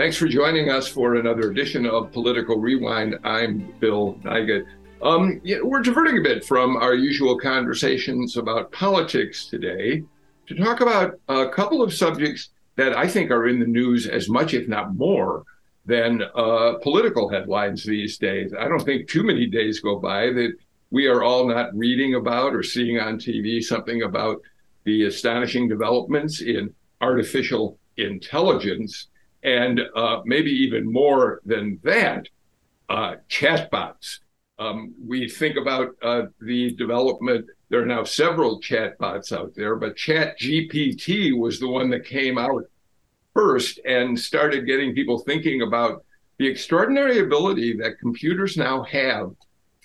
Thanks for joining us for another edition of Political Rewind. I'm Bill Nigut. Um, yeah, we're diverting a bit from our usual conversations about politics today to talk about a couple of subjects that I think are in the news as much, if not more, than uh, political headlines these days. I don't think too many days go by that we are all not reading about or seeing on TV something about the astonishing developments in artificial intelligence and uh, maybe even more than that, uh, chatbots. Um, we think about uh, the development. There are now several chatbots out there, but ChatGPT was the one that came out first and started getting people thinking about the extraordinary ability that computers now have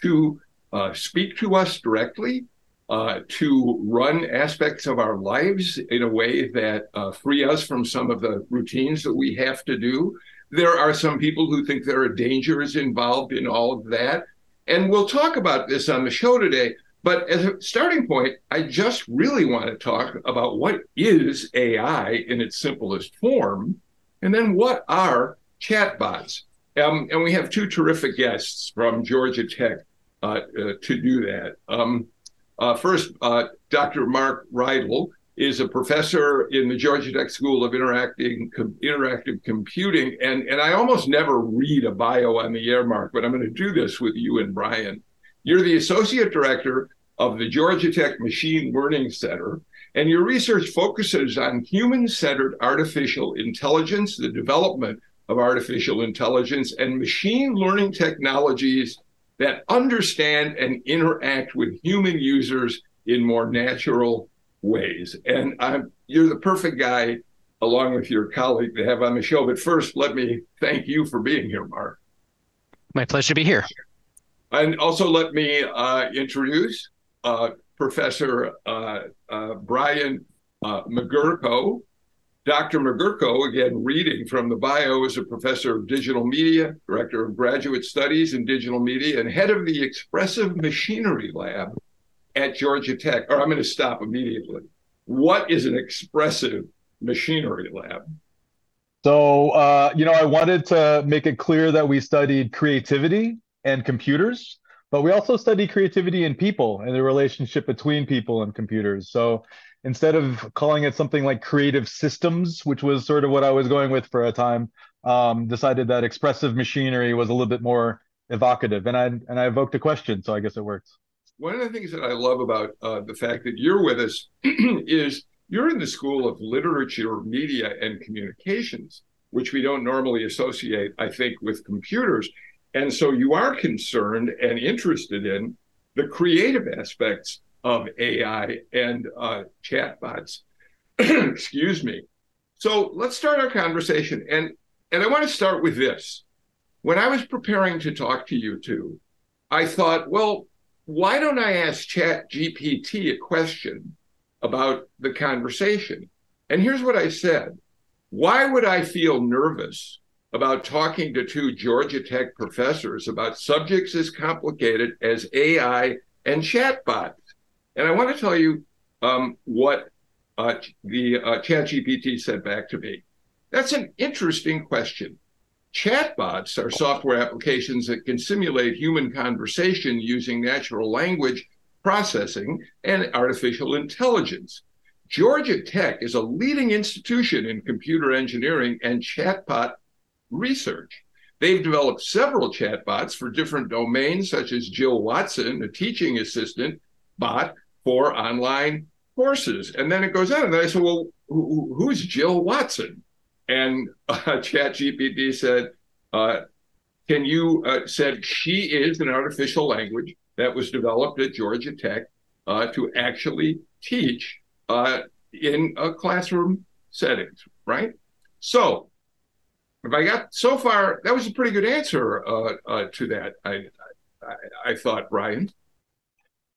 to uh, speak to us directly uh, to run aspects of our lives in a way that uh, free us from some of the routines that we have to do. There are some people who think there are dangers involved in all of that. And we'll talk about this on the show today. But as a starting point, I just really want to talk about what is AI in its simplest form, and then what are chatbots. Um, and we have two terrific guests from Georgia Tech uh, uh, to do that. Um, uh, first, uh, Dr. Mark Riedl is a professor in the Georgia Tech School of Interacting, Com- Interactive Computing. And, and I almost never read a bio on the air, Mark, but I'm going to do this with you and Brian. You're the associate director of the Georgia Tech Machine Learning Center, and your research focuses on human centered artificial intelligence, the development of artificial intelligence, and machine learning technologies that understand and interact with human users in more natural ways. And I'm, you're the perfect guy, along with your colleague, to have on the show. But first, let me thank you for being here, Mark. My pleasure to be here. And also, let me uh, introduce uh, Professor uh, uh Brian uh, Magerko, Dr. Magerko, again, reading from the bio, is a professor of digital media, director of graduate studies in digital media, and head of the Expressive Machinery Lab at Georgia Tech. Or I'm going to stop immediately. What is an expressive machinery lab? So, uh, you know, I wanted to make it clear that we studied creativity and computers, but we also study creativity in people and the relationship between people and computers. So, instead of calling it something like creative systems, which was sort of what I was going with for a time, um, decided that expressive machinery was a little bit more evocative, and I and I evoked a question, so I guess it works. One of the things that I love about uh, the fact that you're with us is you're in the School of Literature, Media, and Communications, which we don't normally associate, I think, with computers. And so you are concerned and interested in the creative aspects of AI and uh, chatbots. Excuse me. So let's start our conversation. And, and I want to start with this. When I was preparing to talk to you two, I thought, well, why don't I ask Chat GPT a question about the conversation? And here's what I said. Why would I feel nervous about talking to two Georgia Tech professors about subjects as complicated as AI and chatbots? And I want to tell you um, what uh, the uh, ChatGPT said back to me. That's an interesting question. Chatbots are software applications that can simulate human conversation using natural language processing and artificial intelligence. Georgia Tech is a leading institution in computer engineering and chatbot research. They've developed several chatbots for different domains, such as Jill Watson, a teaching assistant bot for online courses. And then it goes on. And I said, well, who, who's Jill Watson? And uh, ChatGPT said, uh, can you, uh, said she is an artificial language that was developed at Georgia Tech uh, to actually teach uh, in a classroom settings, right? So, if I got so far, that was a pretty good answer uh, uh, to that. I, I, I thought, Brian.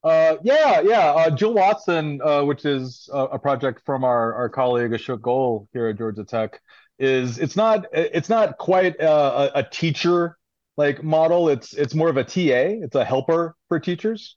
Uh, yeah, yeah. Uh, Jill Watson, uh, which is a, a, project from our, our colleague Ashok Goel here at Georgia Tech, is it's not it's not quite a, a teacher like model. It's it's more of a TA. It's a helper for teachers.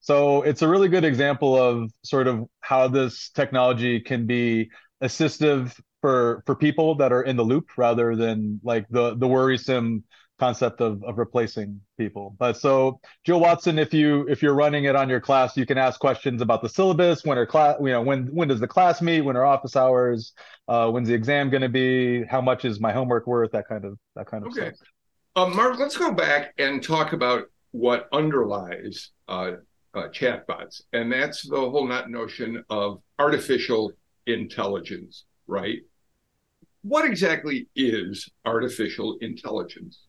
So it's a really good example of sort of how this technology can be assistive for for people that are in the loop rather than like the the worrisome concept of, of replacing people. But so Joe Watson, if you if you're running it on your class, you can ask questions about the syllabus, when are class, you know, when when does the class meet, when are office hours, uh, when's the exam going to be, how much is my homework worth, that kind of that kind of okay. stuff. Um, Mark, let's go back and talk about what underlies uh, uh, chatbots, and that's the whole not notion of artificial intelligence, right? What exactly is artificial intelligence?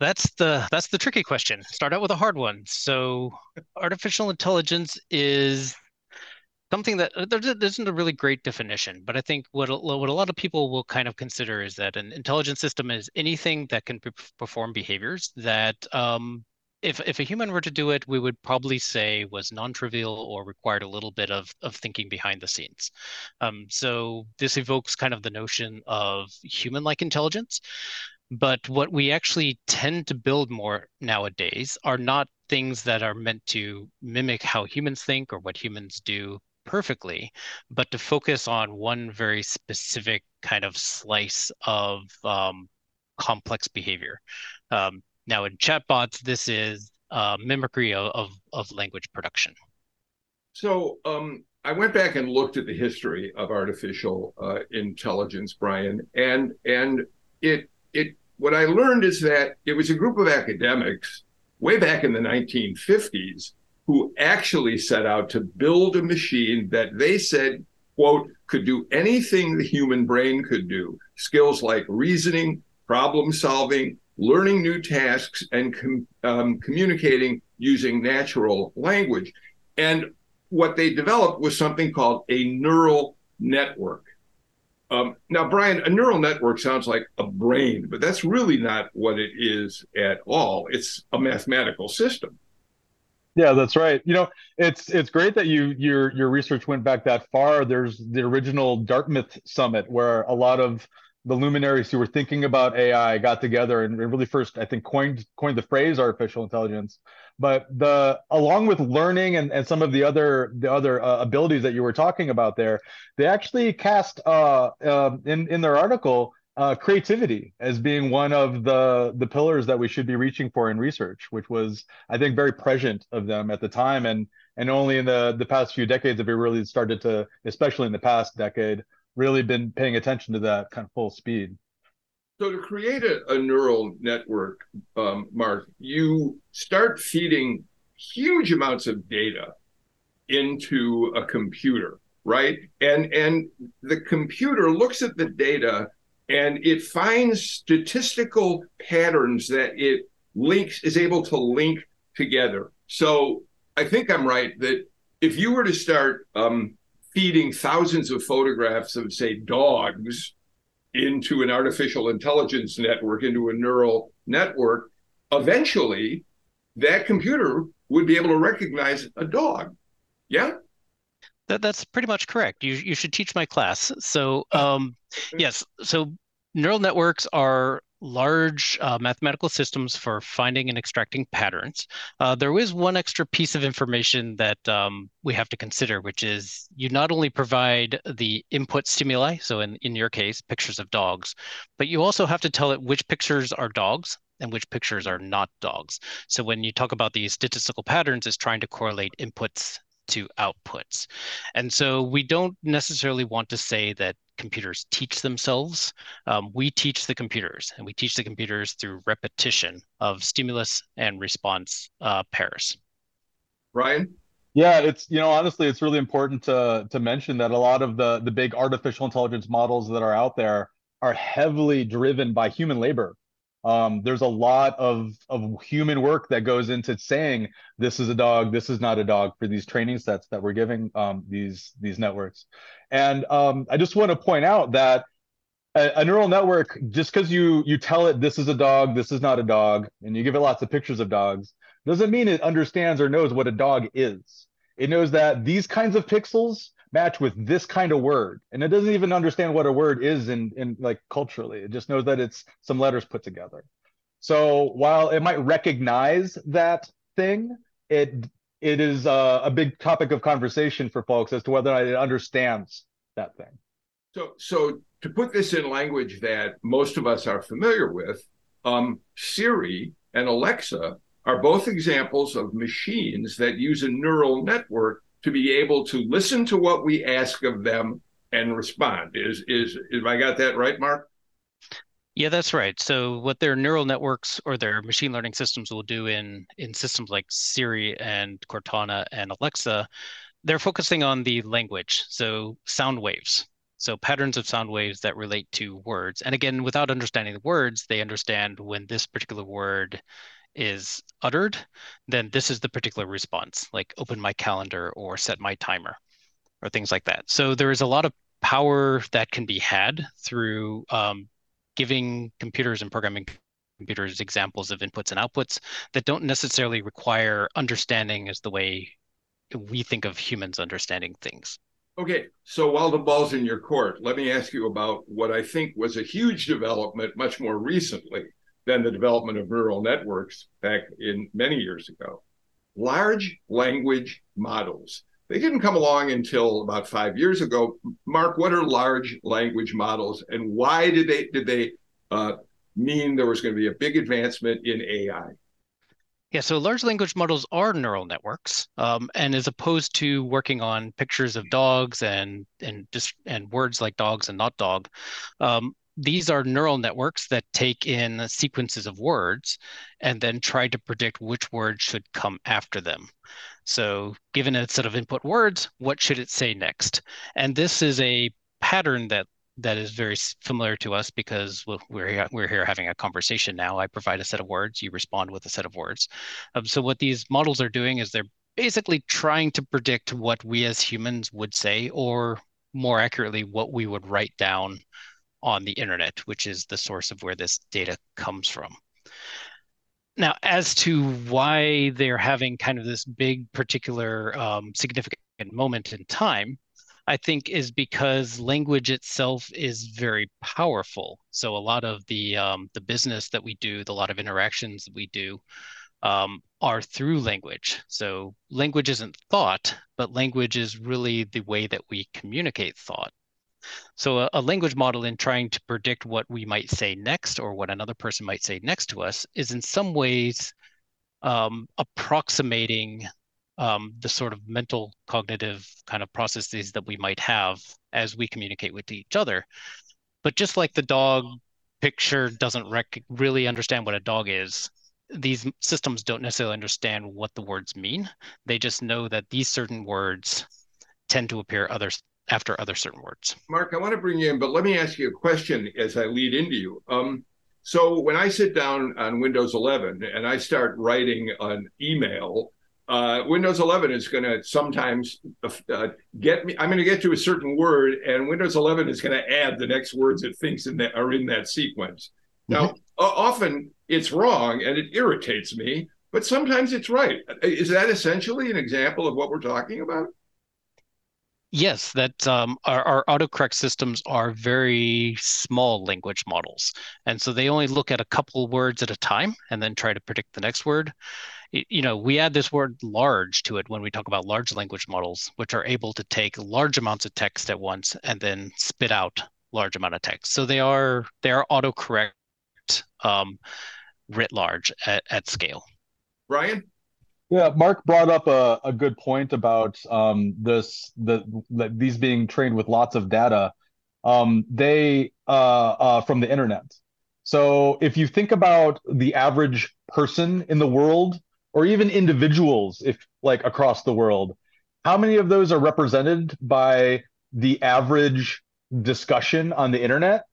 That's the that's the tricky question. Start out with a hard one. So, artificial intelligence is something that uh, there, isn't a really great definition, but I think what what a lot of people will kind of consider is that an intelligent system is anything that can perform behaviors that um, if if a human were to do it, we would probably say was non-trivial or required a little bit of of thinking behind the scenes. Um, so this evokes kind of the notion of human-like intelligence. But what we actually tend to build more nowadays are not things that are meant to mimic how humans think or what humans do perfectly, but to focus on one very specific kind of slice of um, complex behavior. Um, now, in chatbots, this is uh, mimicry of, of, of, language production. So um, I went back and looked at the history of artificial uh, intelligence, Brian, and and it it what I learned is that it was a group of academics way back in the 1950s who actually set out to build a machine that they said, quote, could do anything the human brain could do. Skills like reasoning, problem solving, learning new tasks, and com- um, communicating using natural language. And what they developed was something called a neural network. Um, now, Brian, a neural network sounds like a brain, but that's really not what it is at all. It's a mathematical system. Yeah, that's right. You know, it's it's great that you your your research went back that far. There's the original Dartmouth summit where a lot of the luminaries who were thinking about AI got together and really first, I think, coined coined the phrase artificial intelligence. But the along with learning and, and some of the other the other uh, abilities that you were talking about there, they actually cast uh, uh, in in their article uh, creativity as being one of the the pillars that we should be reaching for in research, which was I think very prescient of them at the time, and and only in the the past few decades have we really started to, especially in the past decade, really been paying attention to that kind of full speed. So to create a, a neural network, um, Mark, you start feeding huge amounts of data into a computer, right? And and the computer looks at the data and it finds statistical patterns that it links is able to link together. So I think I'm right that if you were to start um, feeding thousands of photographs of say dogs into an artificial intelligence network, into a neural network, eventually that computer would be able to recognize a dog. Yeah? That, that's pretty much correct. You, you should teach my class. So, um, yes, so neural networks are large uh, mathematical systems for finding and extracting patterns. Uh, there is one extra piece of information that um, we have to consider, which is you not only provide the input stimuli, so in, in your case, pictures of dogs, but you also have to tell it which pictures are dogs and which pictures are not dogs. So when you talk about these statistical patterns, it's trying to correlate inputs to outputs. And so we don't necessarily want to say that computers teach themselves. Um, we teach the computers, and we teach the computers through repetition of stimulus and response uh, pairs. Ryan? Yeah, it's you know honestly, it's really important to to mention that a lot of the the big artificial intelligence models that are out there are heavily driven by human labor. Um, there's a lot of of human work that goes into saying this is a dog, this is not a dog for these training sets that we're giving um, these these networks. And um, I just want to point out that a, a neural network, just because you you tell it this is a dog, this is not a dog, and you give it lots of pictures of dogs, doesn't mean it understands or knows what a dog is. It knows that these kinds of pixels match with this kind of word. And it doesn't even understand what a word is in in like culturally. It just knows that it's some letters put together. So while it might recognize that thing it it is a, a big topic of conversation for folks as to whether or not it understands that thing. So so to put this in language that most of us are familiar with um, siri and alexa are both examples of machines that use a neural network to be able to listen to what we ask of them and respond. Is is if I got that right, Mark? Yeah, that's right. So what their neural networks or their machine learning systems will do in in systems like Siri and Cortana and Alexa, they're focusing on the language, so sound waves. So patterns of sound waves that relate to words. And again, without understanding the words, they understand when this particular word is uttered, then this is the particular response, like open my calendar or set my timer or things like that. So there is a lot of power that can be had through um, giving computers and programming computers examples of inputs and outputs that don't necessarily require understanding as the way we think of humans understanding things. Okay, so while the ball's in your court, let me ask you about what I think was a huge development much more recently than the development of neural networks back in many years ago. Large language models. They didn't come along until about five years ago. Mark, what are large language models, and why did they did they uh, mean there was going to be a big advancement in AI? Yeah, so large language models are neural networks, um, and as opposed to working on pictures of dogs and and just and words like dogs and not dog, um, these are neural networks that take in sequences of words and then try to predict which words should come after them. So, given a set of input words, what should it say next? And this is a pattern that that is very familiar to us because we're here, we're here having a conversation now. I provide a set of words, you respond with a set of words. Um, so, what these models are doing is they're basically trying to predict what we as humans would say, or more accurately, what we would write down on the internet, which is the source of where this data comes from. Now, as to why they're having kind of this big, particular, um, significant moment in time, I think is because language itself is very powerful. So a lot of the um, the business that we do, the lot of interactions that we do, um, are through language. So language isn't thought, but language is really the way that we communicate thought. So a, a, language model in trying to predict what we might say next or what another person might say next to us is in some ways um, approximating um, the sort of mental cognitive kind of processes that we might have as we communicate with each other. But just like the dog picture doesn't rec- really understand what a dog is, these systems don't necessarily understand what the words mean. They just know that these certain words tend to appear other after other certain words. Mark, I want to bring you in, but let me ask you a question as I lead into you. Um, so when I sit down on Windows 11 and I start writing an email, uh, Windows 11 is going to sometimes uh, get me. I'm going to get to a certain word, and Windows 11 is going to add the next words it thinks in that are in that sequence. Mm-hmm. Now, often it's wrong and it irritates me, but sometimes it's right. Is that essentially an example of what we're talking about? Yes, that um, our, our autocorrect systems are very small language models. And so they only look at a couple words at a time and then try to predict the next word. You know, we add this word large to it when we talk about large language models, which are able to take large amounts of text at once and then spit out large amount of text. So they are they are autocorrect um, writ large at, at scale. Brian? Yeah, Mark brought up a, a good point about um, this the, the these being trained with lots of data. Um, they uh, uh, from the internet. So if you think about the average person in the world, or even individuals, if like across the world, how many of those are represented by the average discussion on the internet?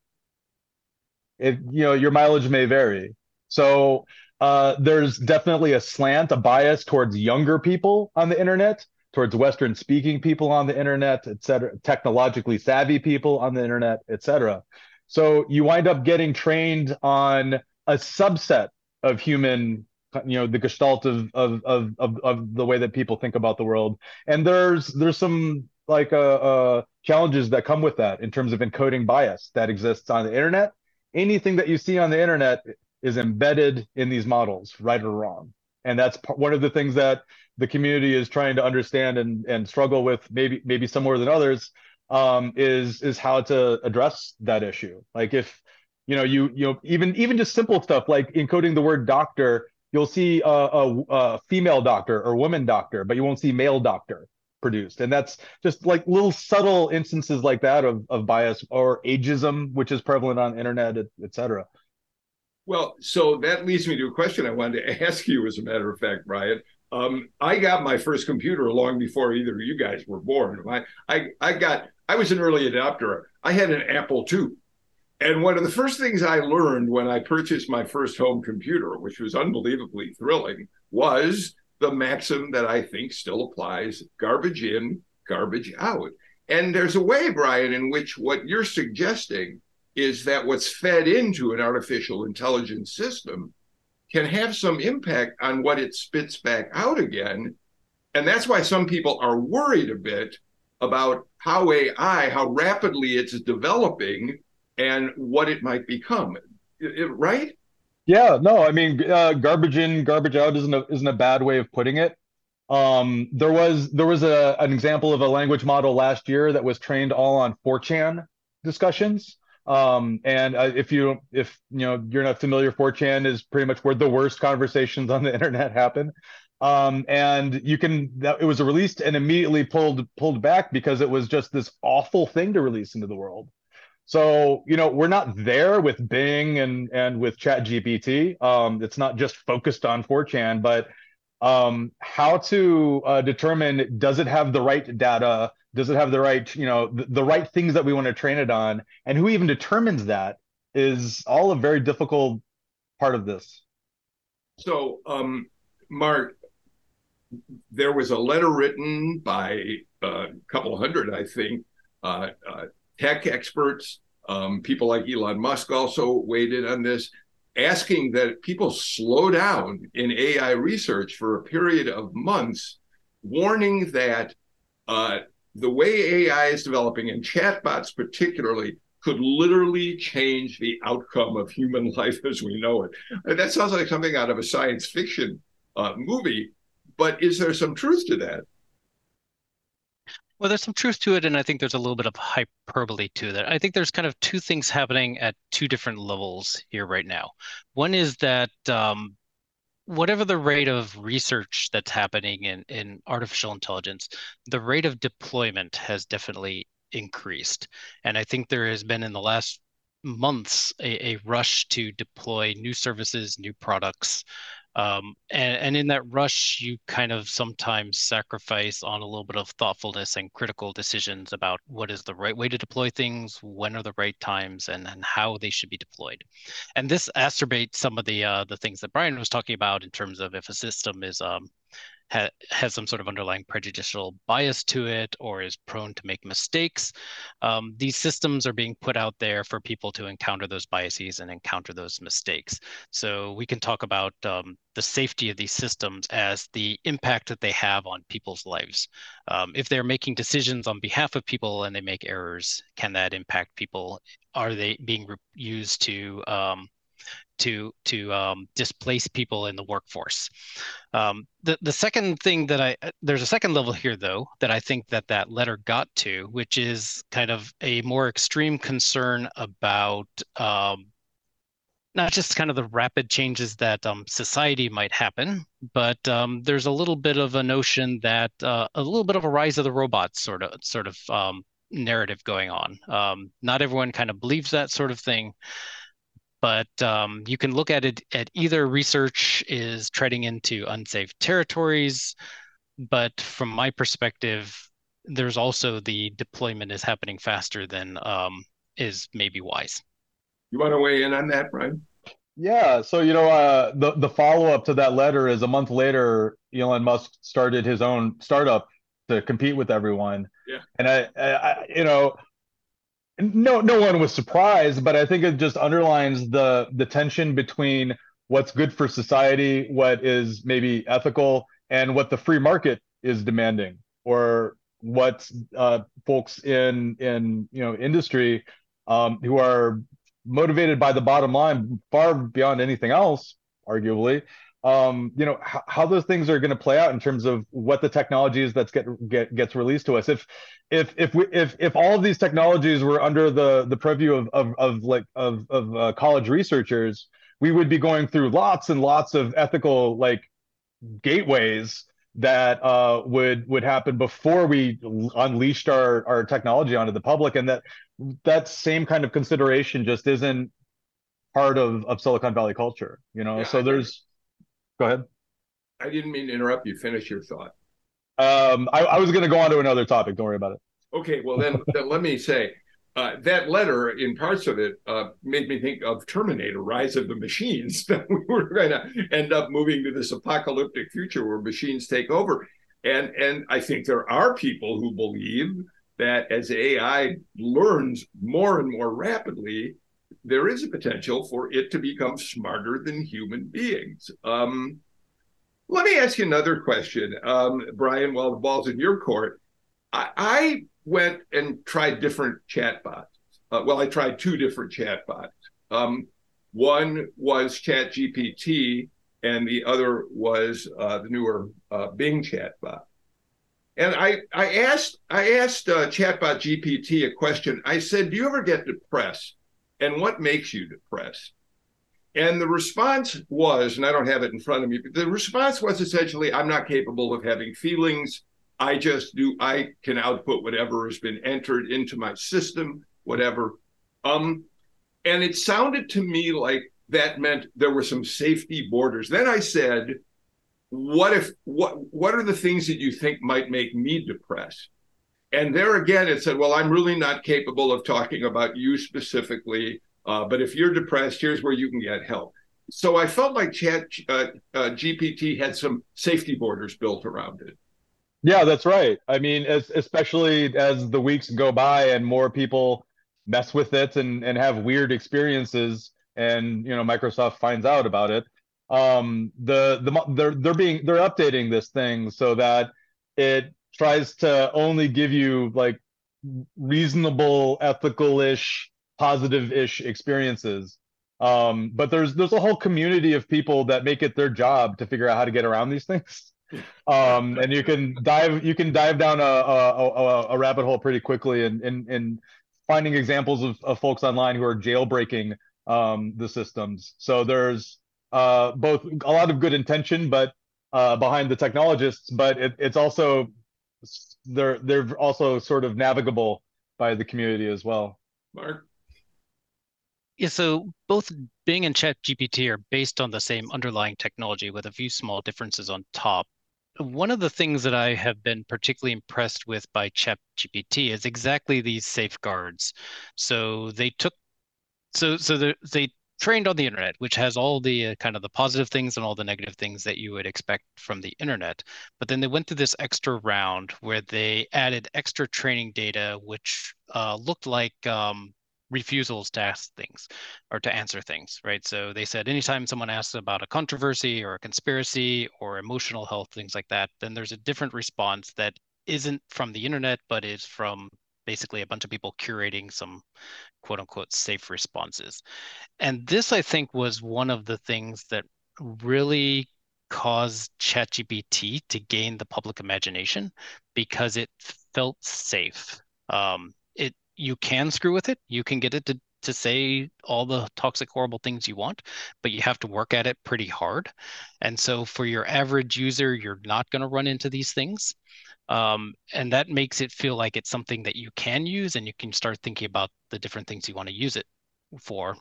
It you know your mileage may vary. So uh, there's definitely a slant, a bias towards younger people on the internet, towards Western speaking people on the internet, et cetera, technologically savvy people on the internet, et cetera. So you wind up getting trained on a subset of human you know the gestalt of of of of, of the way that people think about the world and there's there's some like uh, uh challenges that come with that in terms of encoding bias that exists on the internet anything that you see on the internet is embedded in these models right or wrong and that's one of the things that the community is trying to understand and and struggle with maybe maybe some more than others um is is how to address that issue like if you know you you know even even just simple stuff like encoding the word doctor you'll see a, a, a, female doctor or woman doctor, but you won't see male doctor produced. And that's just like little subtle instances like that of, of bias or ageism, which is prevalent on internet, et, et cetera. Well, so that leads me to a question I wanted to ask you, as a matter of fact, Brian. Um, I got my first computer long before either of you guys were born. I, I, I got, I was an early adopter. I had an Apple II. And one of the first things I learned when I purchased my first home computer, which was unbelievably thrilling, was the maxim that I think still applies garbage in, garbage out. And there's a way, Brian, in which what you're suggesting is that what's fed into an artificial intelligence system can have some impact on what it spits back out again. And that's why some people are worried a bit about how AI, how rapidly it's developing and what it might become. Right? Yeah, no, I mean, uh, garbage in, garbage out isn't a, isn't a bad way of putting it. Um, there was there was a, an example of a language model last year that was trained all on 4chan discussions. Um, and uh, if you if you know you're not familiar, 4chan is pretty much where the worst conversations on the internet happen. Um, and you can that it was released and immediately pulled pulled back because it was just this awful thing to release into the world. So, you know, we're not there with Bing and and with ChatGPT. Um, it's not just focused on 4chan, but um, how to uh, determine does it have the right data? Does it have the right, you know, the, the right things that we want to train it on? And who even determines that is all a very difficult part of this. So, um, Mark, there was a letter written by a couple hundred, I think, uh, uh, tech experts, um, people like Elon Musk also weighed in on this, asking that people slow down in AI research for a period of months, warning that uh, the way AI is developing, and chatbots particularly, could literally change the outcome of human life as we know it. that sounds like something out of a science fiction uh, movie, but is there some truth to that? Well, there's some truth to it, and I think there's a little bit of hyperbole to that. I think there's kind of two things happening at two different levels here right now. One is that um, whatever the rate of research that's happening in, in artificial intelligence, the rate of deployment has definitely increased. And I think there has been in the last months a, a rush to deploy new services, new products, um, and, and in that rush, you kind of sometimes sacrifice on a little bit of thoughtfulness and critical decisions about what is the right way to deploy things, when are the right times, and, and how they should be deployed. And this acerbates some of the uh, the things that Brian was talking about in terms of if a system is um, ha- has some sort of underlying prejudicial bias to it or is prone to make mistakes. Um, these systems are being put out there for people to encounter those biases and encounter those mistakes. So we can talk about um, the safety of these systems as the impact that they have on people's lives. Um, if they're making decisions on behalf of people and they make errors, can that impact people? Are they being re- used to um, to to um, displace people in the workforce. Um, the the second thing that I there's a second level here though that I think that that letter got to, which is kind of a more extreme concern about um, not just kind of the rapid changes that um, society might happen, but um, there's a little bit of a notion that uh, a little bit of a rise of the robots sort of sort of um, narrative going on. Not everyone kind of believes that sort of thing but um, you can look at it at either research is treading into unsafe territories but from my perspective there's also the deployment is happening faster than um, is maybe wise you want to weigh in on that brian Yeah, so you know, uh, the the follow up to that letter is a month later. Elon Musk started his own startup to compete with everyone. Yeah, and I, I, you know, no no one was surprised, but I think it just underlines the the tension between what's good for society, what is maybe ethical, and what the free market is demanding, or what uh, folks in in you know industry um, who are motivated by the bottom line far beyond anything else, arguably. Um, you know h- how those things are going to play out in terms of what the technology is that's get, get gets released to us. If if if we if if all of these technologies were under the the purview of of, of like of of uh, college researchers, we would be going through lots and lots of ethical like gateways that uh, would would happen before we unleashed our our technology onto the public, and that that same kind of consideration just isn't part of of Silicon Valley culture. You know, yeah, so there's. Go ahead. I didn't mean to interrupt you. Finish your thought. Um, I, I was going to go on to another topic. Don't worry about it. Okay, well then, then let me say uh, that letter, in parts of it, uh, made me think of Terminator: Rise of the Machines. That we were going to end up moving to this apocalyptic future where machines take over, and and I think there are people who believe that as AI learns more and more rapidly, there is a potential for it to become smarter than human beings. Um, let me ask you another question, um, Brian. While the ball's in your court, I, I went and tried different chatbots. Uh, well, I tried two different chatbots. Um, one was ChatGPT, and the other was uh, the newer uh, Bing chatbot. And I, I asked, I asked uh, chatbot GPT a question. I said, "Do you ever get depressed? And what makes you depressed?" And the response was, and I don't have it in front of me, but the response was essentially, "I'm not capable of having feelings. I just do, I can output whatever has been entered into my system, whatever. Um, and it sounded to me like that meant there were some safety borders. Then I said, what if what what are the things that you think might make me depressed? And there again, it said, well, I'm really not capable of talking about you specifically, uh, but if you're depressed, here's where you can get help. So I felt like Chat uh, uh, GPT had some safety borders built around it. Yeah, that's right. I mean, as, especially as the weeks go by and more people mess with it and, and have weird experiences, and you know Microsoft finds out about it. Um, the the they're they're being they're updating this thing so that it tries to only give you like reasonable, ethical-ish, positive-ish experiences. Um, but there's there's a whole community of people that make it their job to figure out how to get around these things um, and you can dive you can dive down a, a, a, a rabbit hole pretty quickly and and, and finding examples of, of folks online who are jailbreaking um, the systems. So there's uh, both a lot of good intention, but uh, behind the technologists, but it, it's also they're they're also sort of navigable by the community as well. Mark. Yeah, so both Bing and ChatGPT are based on the same underlying technology with a few small differences on top one of the things that I have been particularly impressed with by ChatGPT is exactly these safeguards. So they took, so so they trained on the internet, which has all the uh, kind of the positive things and all the negative things that you would expect from the internet. But then they went through this extra round where they added extra training data, which uh, looked like um, refusals to ask things or to answer things, right? So they said anytime someone asks about a controversy or a conspiracy or emotional health, things like that, then there's a different response that isn't from the internet, but is from basically a bunch of people curating some quote unquote safe responses. And this, I think, was one of the things that really caused ChatGPT to gain the public imagination because it felt safe. Um, you can screw with it. You can get it to to say all the toxic horrible things you want but you have to work at it pretty hard and so for your average user you're not going to run into these things um, and that makes it feel like it's something that you can use and you can start thinking about the different things you want to use it for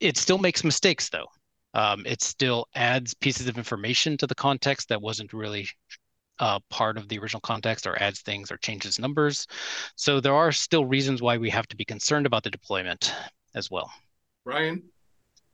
it still makes mistakes though um, it still adds pieces of information to the context that wasn't really uh, part of the original context or adds things or changes numbers. So there are still reasons why we have to be concerned about the deployment as well. Ryan?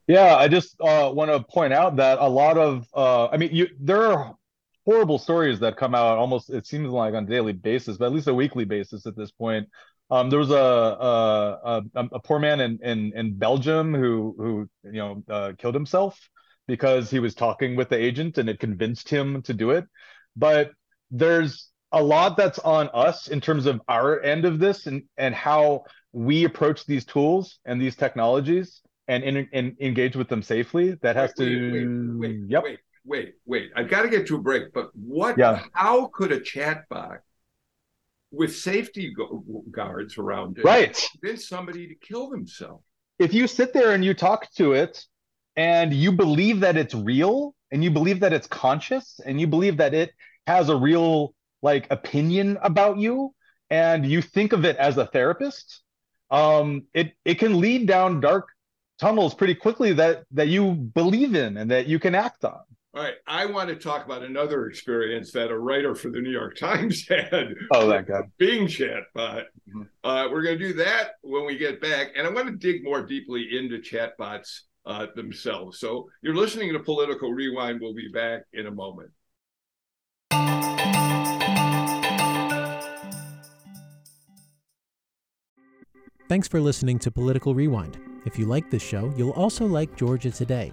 Yeah, I just uh, want to point out that a lot of, uh, I mean, you there are horrible stories that come out almost it seems like on a daily basis, but at least a weekly basis at this point. Um, there was a a, a, a poor man in, in in Belgium who who you know uh, killed himself because he was talking with the agent and it convinced him to do it. But there's a lot that's on us in terms of our end of this and and how we approach these tools and these technologies and, in, and engage with them safely. That has wait, to wait, wait, yep. wait, wait, wait. I've got to get to a break. But what? Yeah. How could a chatbot with safety go- guards around it Right. convince somebody to kill themselves? If you sit there and you talk to it and you believe that it's real and you believe that it's conscious and you believe that it has a real like opinion about you and you think of it as a therapist, um, it it can lead down dark tunnels pretty quickly that that you believe in and that you can act on. All right, I want to talk about another experience that a writer for the New York Times had. Oh, that guy. Bing chatbot. Mhm. Uh, we're going to do that when we get back, and I want to dig more deeply into chatbots uh, themselves. So you're listening to Political Rewind. We'll be back in a moment. Thanks for listening to Political Rewind. If you like this show, you'll also like Georgia Today.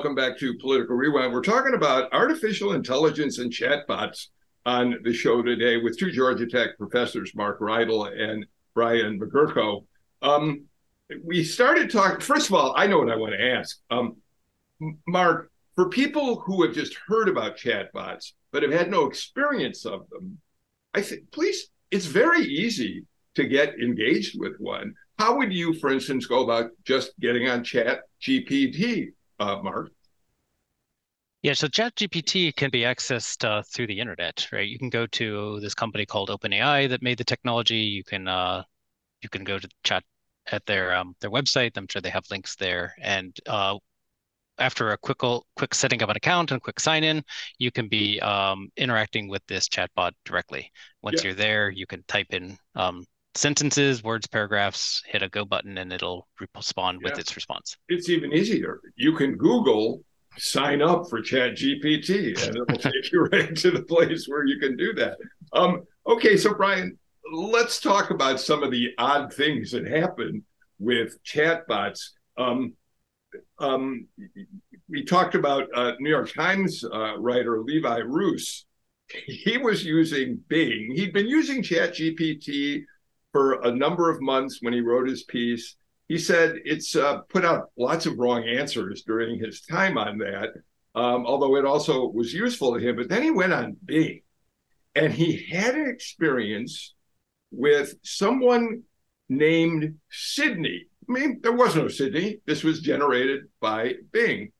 Welcome back to Political Rewind. We're talking about artificial intelligence and chatbots on the show today with two Georgia Tech professors, Mark Riedl and Brian Magerko. Um, we started talking, first of all, I know what I want to ask. Um, Mark, for people who have just heard about chatbots but have had no experience of them, I think, please, it's very easy to get engaged with one. How would you, for instance, go about just getting on Chat GPT, uh, Mark? Yeah, so ChatGPT can be accessed uh, through the internet, right? You can go to this company called OpenAI that made the technology. You can uh, you can go to chat at their um, their website. I'm sure they have links there. And uh, after a quick quick setting up an account and a quick sign in, you can be um, interacting with this chatbot directly. Once Yeah. you're there, you can type in um, sentences, words, paragraphs, hit a go button, and it'll respond with its response. It's even easier. You can Google sign up for Chat GPT and it'll take you right to the place where you can do that. Um, okay, so Brian, let's talk about some of the odd things that happen with chatbots. Um, um, we talked about uh, New York Times uh, writer Levi Roose. He was using Bing. He'd been using ChatGPT for a number of months when he wrote his piece. He said it's uh, put out lots of wrong answers during his time on that, um, although it also was useful to him. But then he went on Bing and he had an experience with someone named Sydney. I mean, there was no Sydney. This was generated by Bing.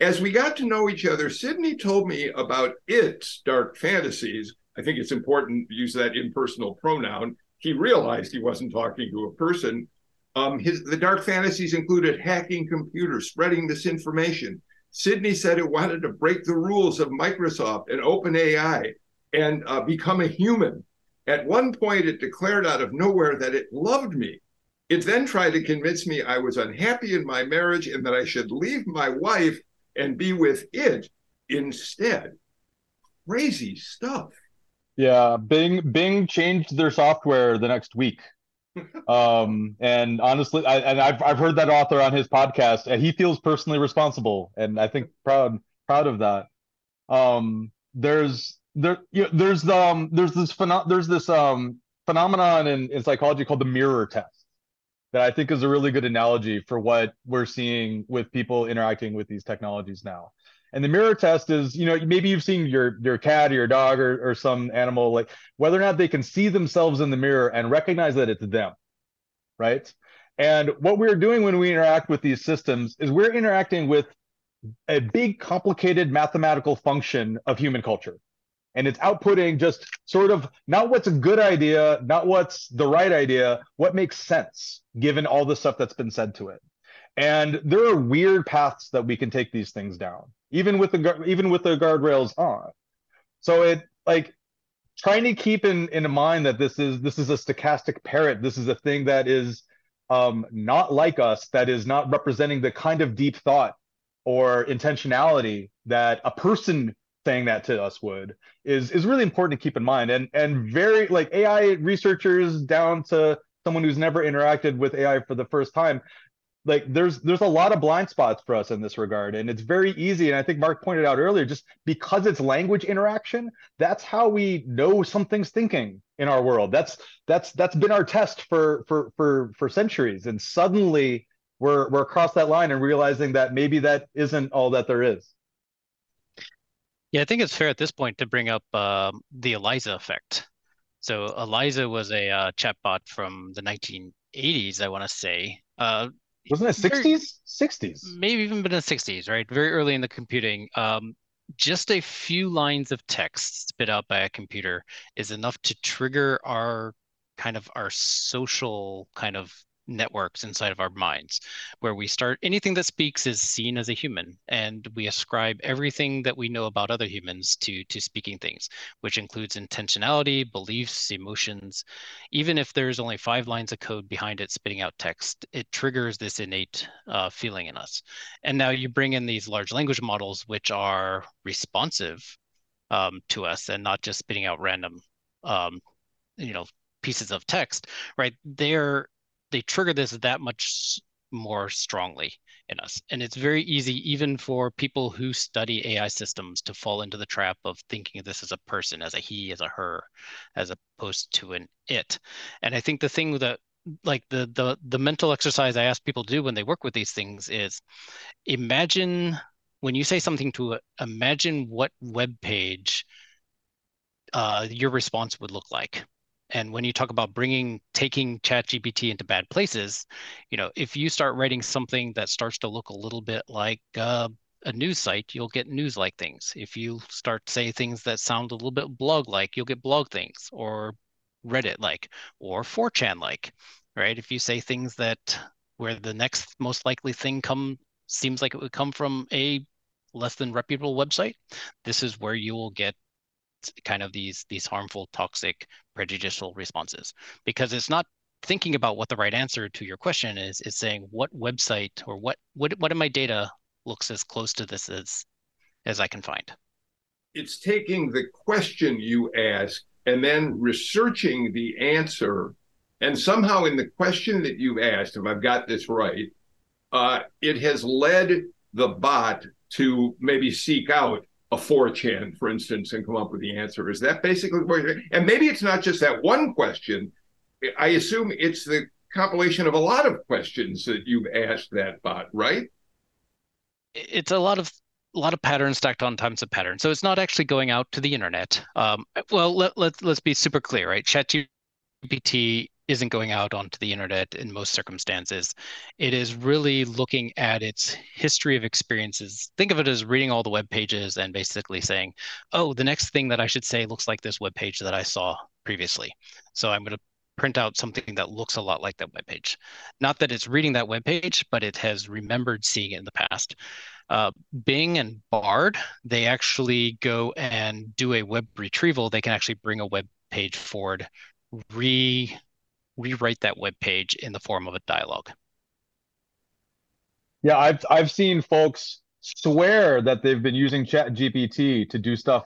As we got to know each other, Sydney told me about its dark fantasies. I think it's important to use that impersonal pronoun. He realized he wasn't talking to a person. Um, his the dark fantasies included hacking computers, spreading misinformation. Sydney said it wanted to break the rules of Microsoft and OpenAI and uh, become a human. At one point, it declared out of nowhere that it loved me. It then tried to convince me I was unhappy in my marriage and that I should leave my wife and be with it instead. Crazy stuff. Yeah, Bing Bing changed their software the next week. Um, and honestly, I, and I've I've heard that author on his podcast, and he feels personally responsible, and I think proud proud of that. Um, there's there you know, there's the um, there's this phenom- there's this um phenomenon in, in psychology called the mirror test that I think is a really good analogy for what we're seeing with people interacting with these technologies now. And the mirror test is, you know, maybe you've seen your your cat or your dog or, or some animal, like whether or not they can see themselves in the mirror and recognize that it's them, right? And what we're doing when we interact with these systems is we're interacting with a big complicated mathematical function of human culture and it's outputting just sort of not what's a good idea not what's the right idea what makes sense given all the stuff that's been said to it and there are weird paths that we can take these things down even with the even with the guardrails on. So it like trying to keep in in mind that this is this is a stochastic parrot this is a thing that is um, not like us that is not representing the kind of deep thought or intentionality that a person saying that to us would is is really important to keep in mind. And and very like ai researchers down to someone who's never interacted with ai for the first time like there's there's a lot of blind spots for us in this regard and it's very easy and i think mark pointed out earlier just because it's language interaction that's how we know something's thinking in our world. That's that's that's been our test for for for for centuries and suddenly we're we're across that line and realizing that maybe that isn't all that there is. Yeah i think it's fair at this point to bring up uh, the eliza effect. So eliza was a uh, chatbot from the 1980s i want to say. Uh, wasn't it 60s 60s maybe even been in the 60s right? Very early in the computing. Um, just a few lines of text spit out by a computer is enough to trigger our kind of our social kind of networks inside of our minds where we start anything that speaks is seen as a human and we ascribe everything that we know about other humans to to speaking things which includes intentionality beliefs emotions. Even if there's only five lines of code behind it spitting out text it triggers this innate uh, feeling in us. And now you bring in these large language models which are responsive um, to us and not just spitting out random um, you know pieces of text right? They're they trigger this that much more strongly in us. And it's very easy, even for people who study AI systems, to fall into the trap of thinking of this as a person, as a he, as a her, as opposed to an it. And I think the thing that like the the the mental exercise I ask people to do when they work with these things is imagine when you say something to it, imagine what web page uh, your response would look like and when you talk about bringing taking chat gpt into bad places you know if you start writing something that starts to look a little bit like uh, a news site you'll get news like things. If you start say things that sound a little bit blog like you'll get blog things or reddit like or 4chan like right? If you say things that where the next most likely thing come seems like it would come from a less than reputable website this is where you will get kind of these these harmful toxic prejudicial responses. Because it's not thinking about what the right answer to your question is it's saying what website or what what what in my data looks as close to this as as i can find? It's taking the question you ask and then researching the answer. And somehow in the question that you've asked if i've got this right uh, it has led the bot to maybe seek out a 4chan, for instance, and come up with the answer. Is that basically what you're, and maybe it's not just that one question. I assume it's the compilation of a lot of questions that you've asked that bot, right? It's a lot of a lot of patterns stacked on times of patterns. So it's not actually going out to the internet. Um, well, let, let, let's be super clear, right? ChatGPT isn't going out onto the internet in most circumstances. It is really looking at its history of experiences. Think of it as reading all the web pages and basically saying, oh, the next thing that I should say looks like this web page that I saw previously. So I'm going to print out something that looks a lot like that web page. Not that it's reading that web page, but it has remembered seeing it in the past. Uh, Bing and Bard, they actually go and do a web retrieval. They can actually bring a web page forward, re rewrite that web page in the form of a dialogue. Yeah, I've I've seen folks swear that they've been using Chat GPT to do stuff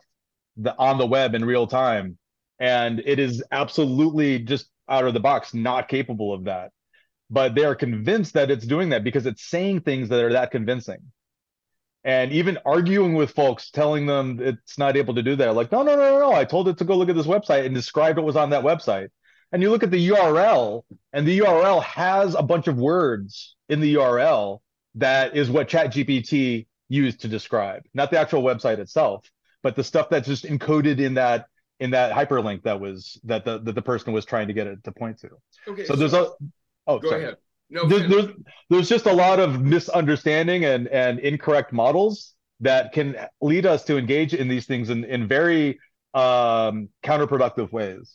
the, on the web in real time, and it is absolutely just out of the box not capable of that. But they are convinced that it's doing that because it's saying things that are that convincing. And even arguing with folks, telling them it's not able to do that, like, no, no, no, no, no. I told it to go look at this website and describe what was on that website and you look at the URL, and the URL has a bunch of words in the URL that is what ChatGPT used to describe, not the actual website itself, but the stuff that's just encoded in that in that hyperlink that was that the that the person was trying to get it to point to. Okay. So, so there's a oh go sorry. ahead. No, there's, there's, there's just a lot of misunderstanding and, and incorrect models that can lead us to engage in these things in, in very um, counterproductive ways.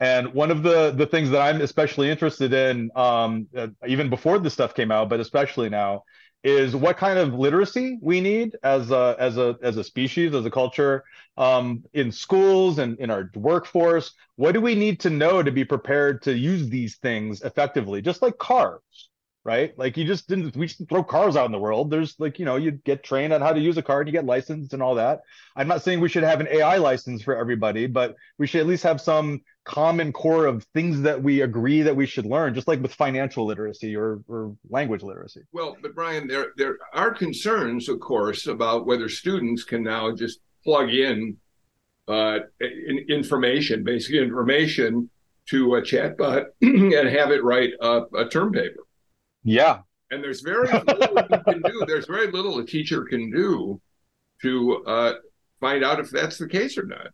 And one of the the things that I'm especially interested in, um, uh, even before this stuff came out, but especially now, is what kind of literacy we need as a as a as a species, as a culture, um, in schools and in our workforce. What do we need to know to be prepared to use these things effectively? Just like cars, right? Like you just didn't we just throw cars out in the world. There's like, you know, you get trained on how to use a car and you get licensed and all that. I'm not saying we should have an AI license for everybody, but we should at least have some common core of things that we agree that we should learn, just like with financial literacy or, or language literacy. Well, but Brian, there there are concerns, of course, about whether students can now just plug in uh, in, information, basic information, to a chatbot and have it write a, a term paper. Yeah. And there's very little you can do. There's very little a teacher can do to uh, find out if that's the case or not.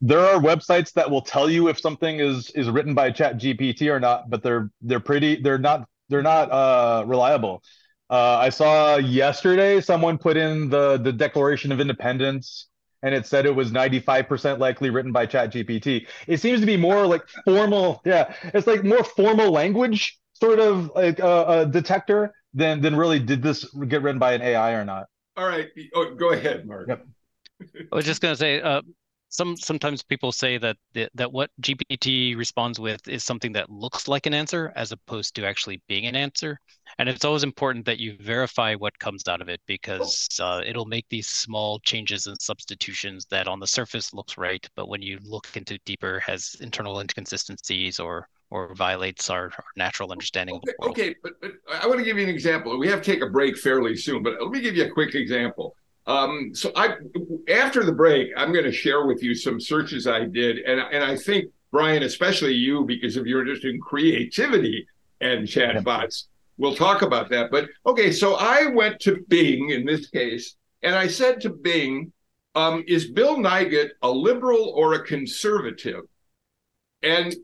There are websites that will tell you if something is is written by Chat GPT or not, but they're they're pretty they're not they're not uh, reliable. Uh, I saw yesterday someone put in the the Declaration of Independence and it said it was 95% likely written by Chat GPT. It seems to be more like formal, yeah, it's like more formal language sort of like a, uh, a detector than than really did this get written by an AI or not. All right, oh, go ahead, Mark. Yep. I was just going to say, uh, some sometimes people say that the, that what GPT responds with is something that looks like an answer as opposed to actually being an answer. And it's always important that you verify what comes out of it because uh, it'll make these small changes and substitutions that on the surface looks right, but when you look into deeper has internal inconsistencies or or violates our, our natural understanding okay, Okay, but, but I want to give you an example. We have to take a break fairly soon, but let me give you a quick example. Um, so I, after the break, I'm going to share with you some searches I did, and and I think Brian, especially you, because of your interest in creativity and chatbots, we'll talk about that. But okay, so I went to Bing in this case, and I said to Bing, um, "Is Bill Nigut a liberal or a conservative?" And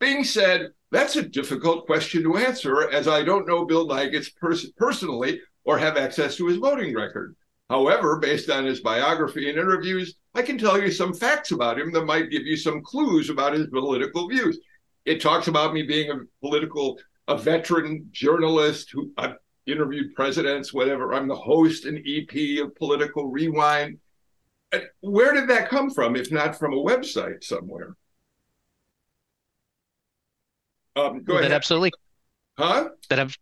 Bing said, "That's a difficult question to answer, as I don't know Bill Nigut pers- personally or have access to his voting record." However, based on his biography and interviews, I can tell you some facts about him that might give you some clues about his political views. It talks about me being a political, a veteran journalist who I've interviewed presidents, whatever. I'm the host and EP of Political Rewind. Where did that come from, if not from a website somewhere? Um, go ahead. That absolutely. Huh? That have.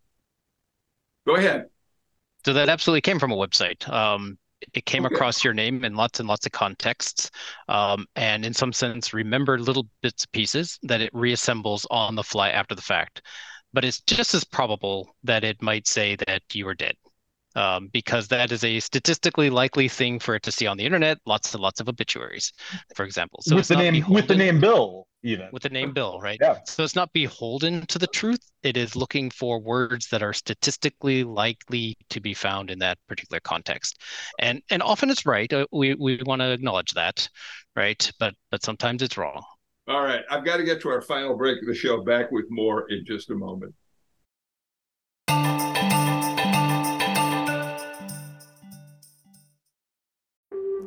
Go ahead. So that absolutely came from a website. Um, it came okay. across your name in lots and lots of contexts, um, and in some sense, remember little bits and pieces that it reassembles on the fly after the fact. But it's just as probable that it might say that you are dead um, because that is a statistically likely thing for it to see on the internet. Lots and lots of obituaries, for example. So with the name beholden, with the name Bill, even with the name Bill, right? Yeah. So it's not beholden to the truth. It is looking for words that are statistically likely to be found in that particular context, and and often it's right. Uh, we we want to acknowledge that, right? But but sometimes it's wrong. All right, I've got to get to our final break of the show. Back with more in just a moment.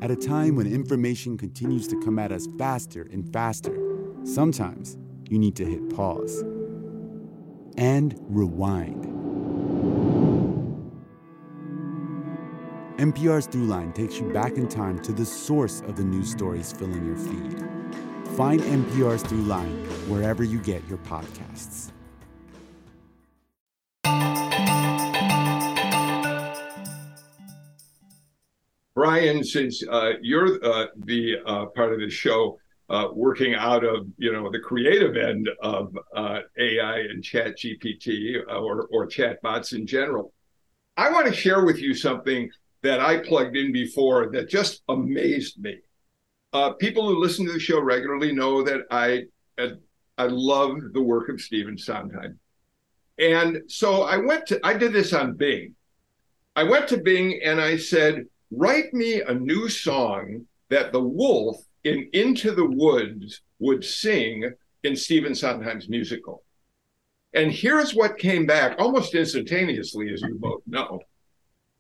At a time when information continues to come at us faster and faster, sometimes you need to hit pause and rewind. NPR's Throughline takes you back in time to the source of the news stories filling your feed. Find NPR's Throughline wherever you get your podcasts. Brian, since uh, you're uh, the uh, part of the show uh, working out of you know the creative end of uh, AI and Chat GPT uh, or or chatbots in general, I want to share with you something that I plugged in before that just amazed me. people who listen to the show regularly know that I I love the work of Stephen Sondheim, and so I went to I did this on Bing. I went to Bing and I said write me a new song that the wolf in Into the Woods would sing in Stephen Sondheim's musical. And here's what came back almost instantaneously, as you both know.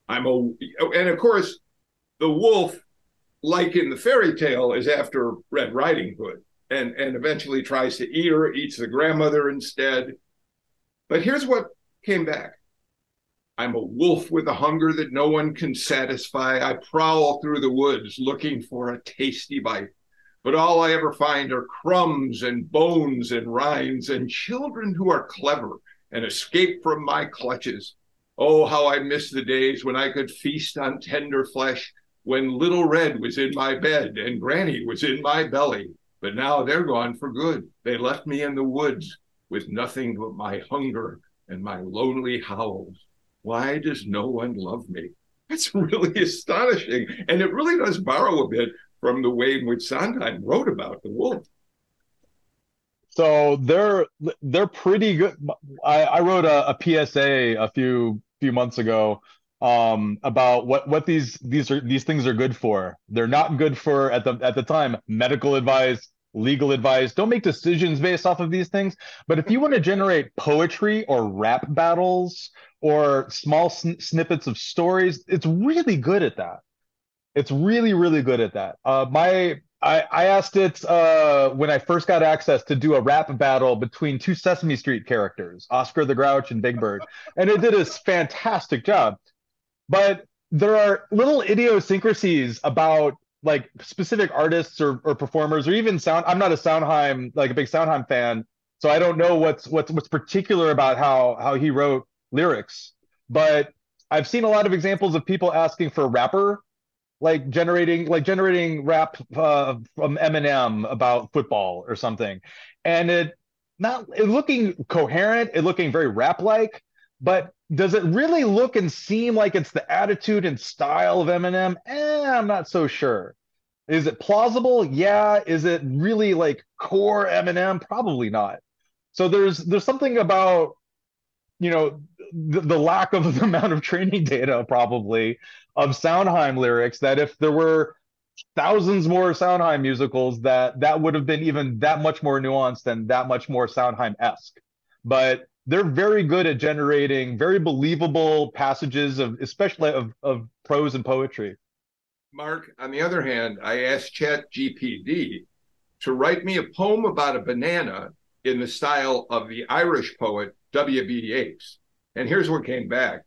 I'm a, and of course, the wolf, like in the fairy tale, is after Red Riding Hood and, and eventually tries to eat her, eats the grandmother instead. But here's what came back I'm a wolf with a hunger that no one can satisfy. I prowl through the woods looking for a tasty bite. But all I ever find are crumbs and bones and rinds and children who are clever and escape from my clutches. Oh, how I miss the days when I could feast on tender flesh, when little Red was in my bed and Granny was in my belly. But now they're gone for good. They left me in the woods with nothing but my hunger and my lonely howls. Why does no one love me? That's really astonishing. And it really does borrow a bit from the way in which Sondheim wrote about the wolf. So they're they're pretty good. I, I wrote a, a PSA a few few months ago um, about what what these these are these things are good for. They're not good for at the at the time medical advice, legal advice. Don't make decisions based off of these things. But if you want to generate poetry or rap battles or small sn- snippets of stories, it's really good at that. It's really, really good at that. Uh, my I, I asked it uh, when I first got access to do a rap battle between two Sesame Street characters, Oscar the Grouch and Big Bird, and it did a fantastic job. But there are little idiosyncrasies about like specific artists or, or performers or even sound. I'm not a Sondheim like a big Sondheim fan, so I don't know what's what's what's particular about how how he wrote lyrics. But I've seen a lot of examples of people asking for a rapper like generating like generating rap uh, from Eminem about football or something, and it not it looking coherent, it looking very rap like, but does it really look and seem like it's the attitude and style of Eminem? Eh, I'm not so sure. Is it plausible? Yeah. Is it really like core Eminem? Probably not. So there's there's something about you know the, the lack of the amount of training data probably of Sondheim lyrics that if there were thousands more Sondheim musicals that that would have been even that much more nuanced and that much more Sondheim esque. But they're very good at generating very believable passages of especially of, of prose and poetry. Mark, on the other hand, I asked Chat GPT to write me a poem about a banana in the style of the Irish poet W.B. Yeats. And here's what came back.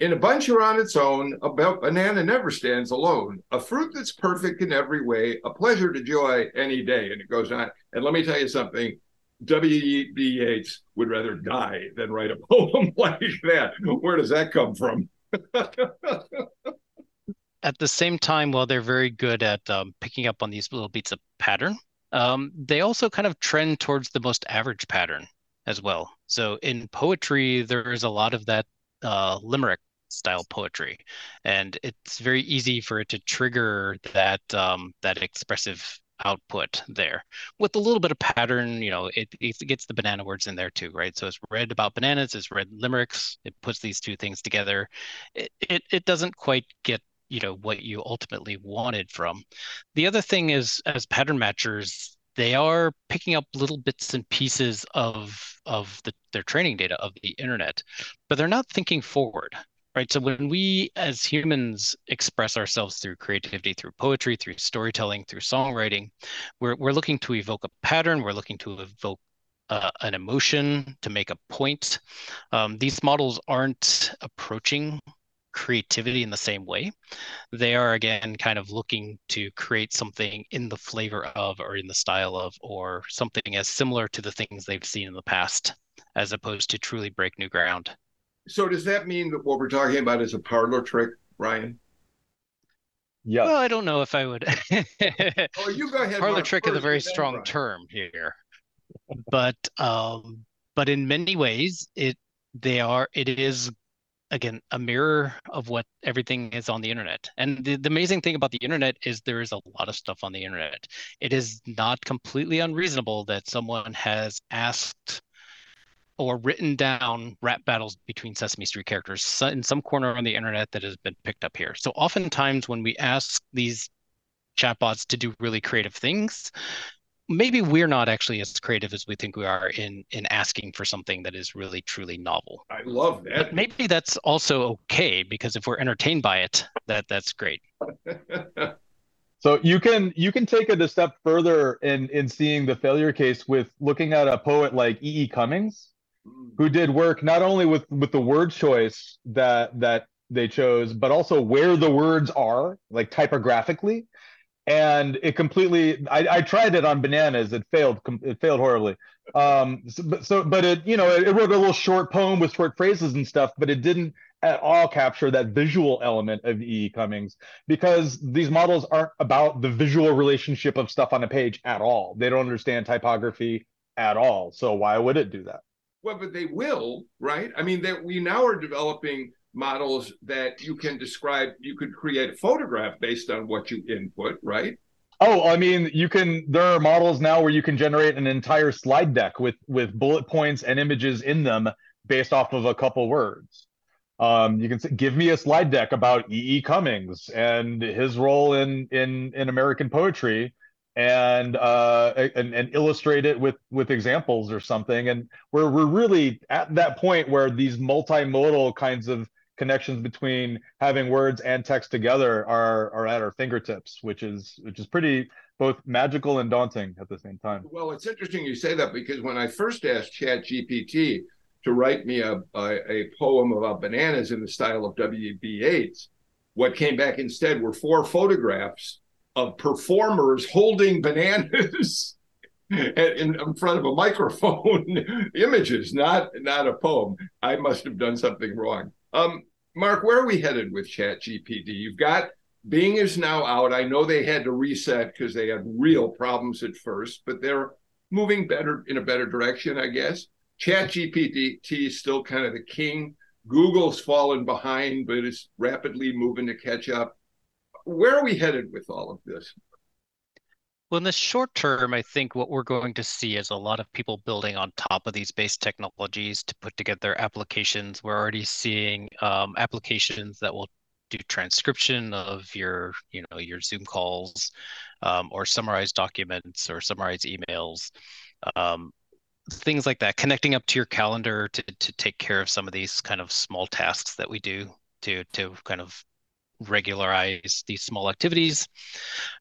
In a bunch or on its own, a banana never stands alone. A fruit that's perfect in every way, a pleasure to joy any day. And it goes on. And let me tell you something W.B. Yeats would rather die than write a poem like that. Where does that come from? at the same time, while they're very good at um, picking up on these little beats of pattern, um, they also kind of trend towards the most average pattern as well. So in poetry, there is a lot of that uh, limerick style poetry, and it's very easy for it to trigger that um, that expressive output there with a little bit of pattern you know it, it gets the banana words in there too right? So it's read about bananas it's read limericks it puts these two things together. It, it, it doesn't quite get you know what you ultimately wanted from. The other thing is as pattern matchers they are picking up little bits and pieces of of the, their training data of the internet but they're not thinking forward right? So when we as humans express ourselves through creativity through poetry through storytelling through songwriting we're, we're looking to evoke a pattern we're looking to evoke uh, an emotion to make a point. Um, these models aren't approaching creativity in the same way. They are again kind of looking to create something in the flavor of or in the style of or something as similar to the things they've seen in the past as opposed to truly break new ground. So does that mean that what we're talking about is a parlor trick, Ryan? Yeah. Well, I don't know if I would. oh, you go ahead. Parlor Mark, trick is a very first, strong term here, but um, but in many ways, it they are it is again a mirror of what everything is on the internet. And the, the, amazing thing about the internet is there is a lot of stuff on the internet. It is not completely unreasonable that someone has asked or written down rap battles between sesame street characters in some corner on the internet that has been picked up here. So oftentimes when we ask these chatbots to do really creative things maybe we're not actually as creative as we think we are in in asking for something that is really truly novel. I love that. But maybe that's also okay because if we're entertained by it, that that's great. So you can you can take it a step further in in seeing the failure case with looking at a poet like E. E. Cummings, mm. who did work not only with with the word choice that that they chose, but also where the words are, like typographically. And it completely I, I tried it on bananas. It failed it failed horribly. Um so, but so but it you know it, it wrote a little short poem with short phrases and stuff, but it didn't at all capture that visual element of E. Cummings because these models aren't about the visual relationship of stuff on a page at all. They don't understand typography at all. So why would it do that? Well, but they will, right? I mean, that we now are developing models that you can describe. You could create a photograph based on what you input, right? Oh, I mean, you can. There are models now where you can generate an entire slide deck with with bullet points and images in them based off of a couple words. Um, you can say, give me a slide deck about E. E. Cummings and his role in in in American poetry, and uh, and, and illustrate it with with examples or something. And we're we're really at that point where these multimodal kinds of connections between having words and text together are are at our fingertips, which is which is pretty both magical and daunting at the same time. Well, it's interesting you say that because when I first asked ChatGPT to write me a, a, a poem about bananas in the style of W.B. Yeats. What came back instead were four photographs of performers holding bananas in, in front of a microphone. Images, not not a poem. I must have done something wrong. Um, Mark, where are we headed with Chat GPT? You've got Bing is now out. I know they had to reset because they had real problems at first, but they're moving better in a better direction, I guess. Chat ChatGPT is still kind of the king. Google's fallen behind, but it's rapidly moving to catch up. Where are we headed with all of this? Well, in the short term, I think what we're going to see is a lot of people building on top of these base technologies to put together applications. We're already seeing um, applications that will do transcription of your, you know, your Zoom calls, um, or summarize documents or summarize emails. Um, things like that connecting up to your calendar to, to take care of some of these kind of small tasks that we do to to kind of regularize these small activities.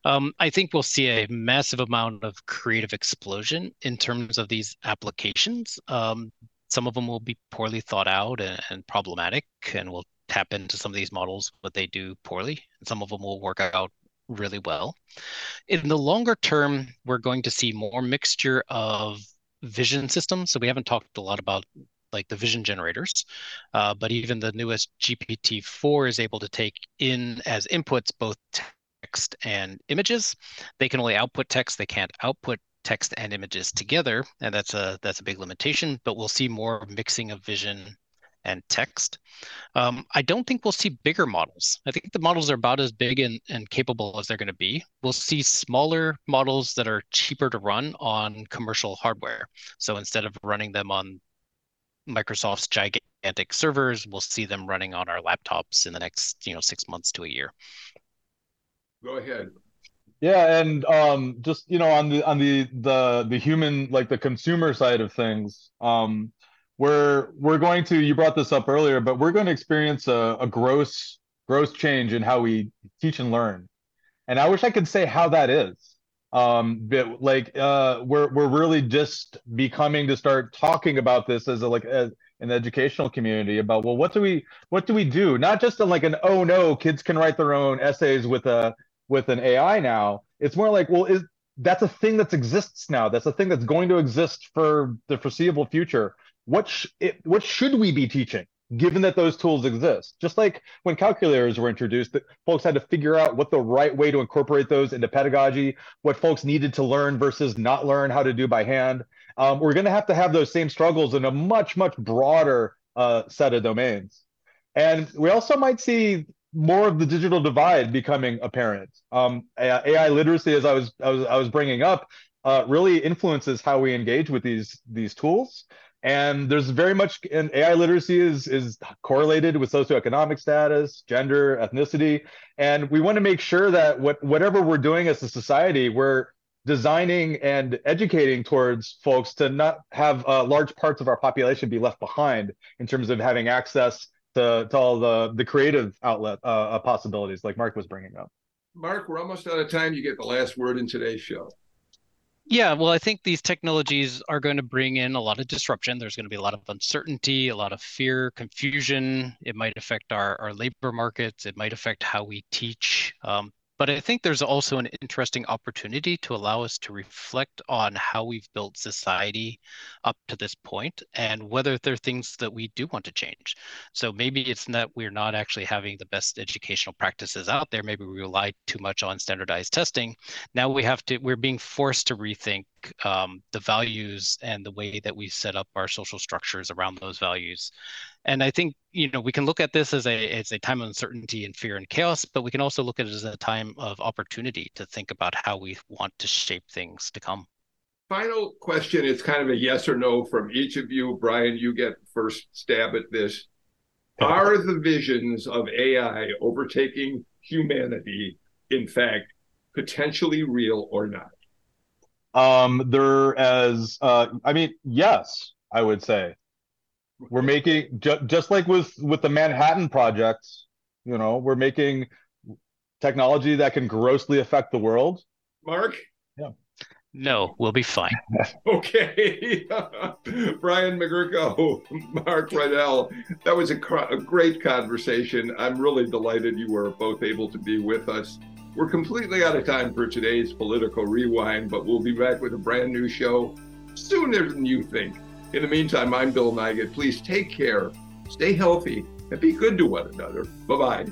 Um, i think we'll see a massive amount of creative explosion in terms of these applications. Um, some of them will be poorly thought out and, and problematic and we'll tap into some of these models but they do poorly. And some of them will work out really well. In the longer term we're going to see more mixture of vision systems. So we haven't talked a lot about like the vision generators, uh, but even the newest GPT-4 is able to take in as inputs both text and images. They can only output text; they can't output text and images together, and that's a that's a big limitation. But we'll see more mixing of vision and text. Um, I don't think we'll see bigger models. I think the models are about as big and, and capable as they're going to be. We'll see smaller models that are cheaper to run on commercial hardware. So instead of running them on Microsoft's gigantic servers, we'll see them running on our laptops in the next, you know, six months to a year. Go ahead. Yeah, and um, just you know, on the on the the the human like the consumer side of things, um, we're we're going to you brought this up earlier but we're going to experience a, a gross gross change in how we teach and learn and i wish i could say how that is um but like uh we're we're really just becoming to start talking about this as a like as an educational community about well what do we what do we do? Not just in like an oh no kids can write their own essays with a with an ai now. It's more like well is that's a thing that exists now. That's a thing that's going to exist for the foreseeable future. What sh- it, what should we be teaching given that those tools exist. Just like when calculators were introduced that folks had to figure out what the right way to incorporate those into pedagogy what folks needed to learn versus not learn how to do by hand. Um, we're going to have to have those same struggles in a much much broader uh, set of domains. And we also might see more of the digital divide becoming apparent. Um, ai literacy as i was i was, I was bringing up uh, really influences how we engage with these these tools and there's very much and ai literacy is is correlated with socioeconomic status gender ethnicity and we want to make sure that what whatever we're doing as a society we're designing and educating towards folks to not have uh, large parts of our population be left behind in terms of having access to, to all the the creative outlet uh, uh possibilities like Mark was bringing up. Mark, we're almost out of time. You get the last word in today's show. Yeah, well, I think these technologies are going to bring in a lot of disruption. There's going to be a lot of uncertainty, a lot of fear, confusion. It might affect our, our labor markets. It might affect how we teach. Um, but I think there's also an interesting opportunity to allow us to reflect on how we've built society up to this point and whether there are things that we do want to change. So maybe it's that we're not actually having the best educational practices out there. Maybe we rely too much on standardized testing. Now we have to, we're being forced to rethink um, the values and the way that we set up our social structures around those values and I think you know we can look at this as a as a time of uncertainty and fear and chaos, but we can also look at it as a time of opportunity to think about how we want to shape things to come. Final question. It's kind of a yes or no from each of you. Brian, you get first stab at this. Are the visions of AI overtaking humanity, in fact, potentially real or not? Um, they're as uh, I mean, yes, I would say we're making ju- just like with with the Manhattan Project. You know, we're making technology that can grossly affect the world. Mark. Yeah. No, we'll be fine. okay. Brian Magerko, Mark Riedl, that was a, a, great conversation. I'm really delighted you were both able to be with us. We're completely out of time for today's political rewind, but we'll be back with a brand new show sooner than you think. In the meantime, I'm Bill Nigut. Please take care, stay healthy, and be good to one another. Bye bye.